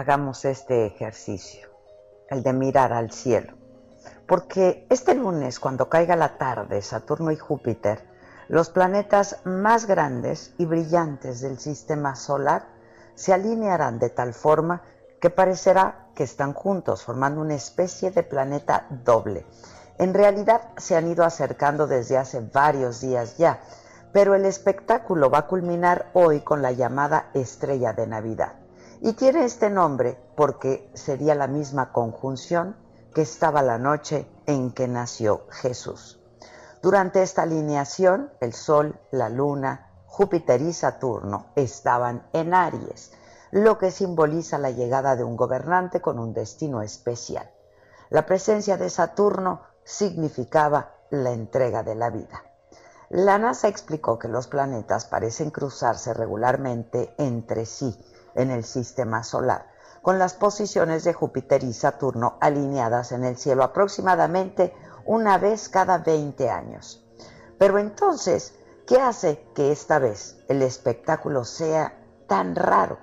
hagamos este ejercicio, el de mirar al cielo. Porque este lunes, cuando caiga la tarde, Saturno y Júpiter, los planetas más grandes y brillantes del sistema solar se alinearán de tal forma que parecerá que están juntos, formando una especie de planeta doble. En realidad se han ido acercando desde hace varios días ya, pero el espectáculo va a culminar hoy con la llamada estrella de Navidad. Y tiene este nombre porque sería la misma conjunción que estaba la noche en que nació Jesús. Durante esta alineación, el Sol, la Luna, Júpiter y Saturno estaban en Aries, lo que simboliza la llegada de un gobernante con un destino especial. La presencia de Saturno significaba la entrega de la vida. La NASA explicó que los planetas parecen cruzarse regularmente entre sí en el sistema solar, con las posiciones de Júpiter y Saturno alineadas en el cielo aproximadamente una vez cada 20 años. Pero entonces, ¿qué hace que esta vez el espectáculo sea tan raro?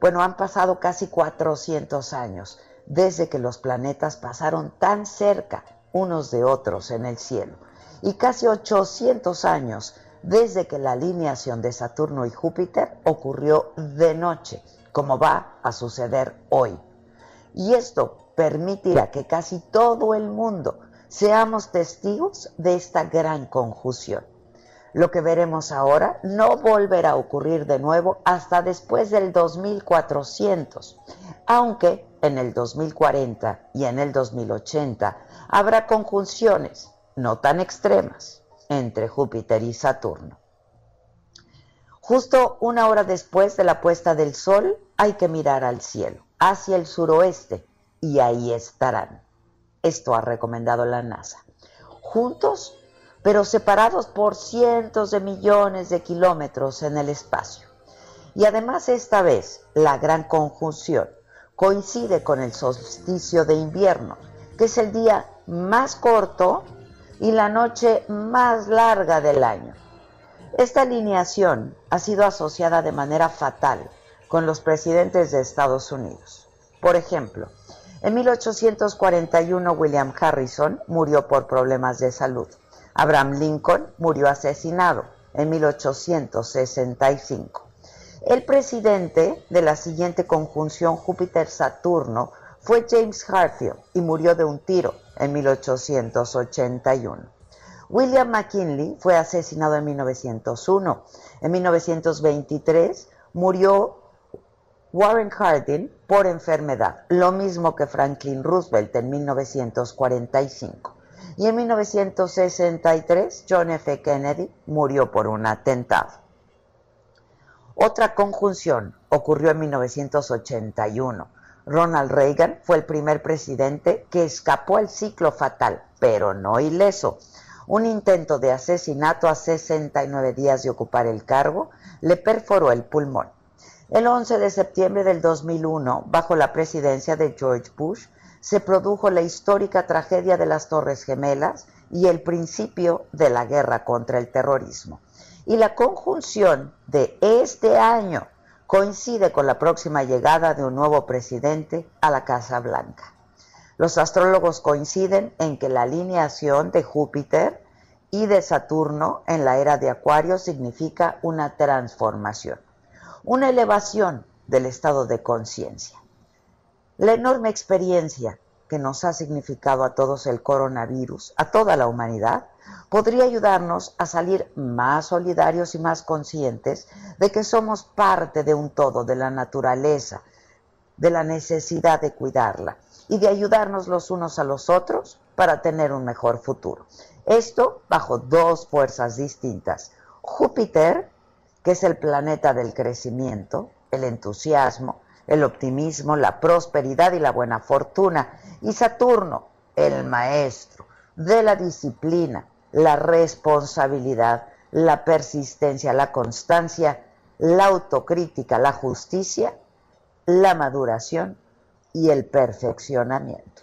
Bueno, han pasado casi 400 años desde que los planetas pasaron tan cerca unos de otros en el cielo y casi 800 años desde que la alineación de Saturno y Júpiter ocurrió de noche, como va a suceder hoy. Y esto permitirá que casi todo el mundo seamos testigos de esta gran conjunción. Lo que veremos ahora no volverá a ocurrir de nuevo hasta después del 2400, aunque en el 2040 y en el 2080 habrá conjunciones no tan extremas, entre Júpiter y Saturno. Justo una hora después de la puesta del sol hay que mirar al cielo, hacia el suroeste, y ahí estarán. Esto ha recomendado la NASA. Juntos, pero separados por cientos de millones de kilómetros en el espacio. Y además esta vez la gran conjunción coincide con el solsticio de invierno, que es el día más corto y la noche más larga del año. Esta alineación ha sido asociada de manera fatal con los presidentes de Estados Unidos. Por ejemplo, en 1841 William Harrison murió por problemas de salud. Abraham Lincoln murió asesinado en 1865. El presidente de la siguiente conjunción Júpiter-Saturno fue James Harfield y murió de un tiro en 1881. William McKinley fue asesinado en 1901. En 1923 murió Warren Harding por enfermedad, lo mismo que Franklin Roosevelt en 1945. Y en 1963 John F. Kennedy murió por un atentado. Otra conjunción ocurrió en 1981 Ronald Reagan fue el primer presidente que escapó al ciclo fatal, pero no ileso. Un intento de asesinato a 69 días de ocupar el cargo le perforó el pulmón. El 11 de septiembre del 2001, bajo la presidencia de George Bush, se produjo la histórica tragedia de las Torres Gemelas y el principio de la guerra contra el terrorismo. Y la conjunción de este año coincide con la próxima llegada de un nuevo presidente a la Casa Blanca. Los astrólogos coinciden en que la alineación de Júpiter y de Saturno en la era de Acuario significa una transformación, una elevación del estado de conciencia. La enorme experiencia que nos ha significado a todos el coronavirus, a toda la humanidad, podría ayudarnos a salir más solidarios y más conscientes de que somos parte de un todo, de la naturaleza, de la necesidad de cuidarla y de ayudarnos los unos a los otros para tener un mejor futuro. Esto bajo dos fuerzas distintas. Júpiter, que es el planeta del crecimiento, el entusiasmo, el optimismo, la prosperidad y la buena fortuna. Y Saturno, el maestro de la disciplina, la responsabilidad, la persistencia, la constancia, la autocrítica, la justicia, la maduración y el perfeccionamiento.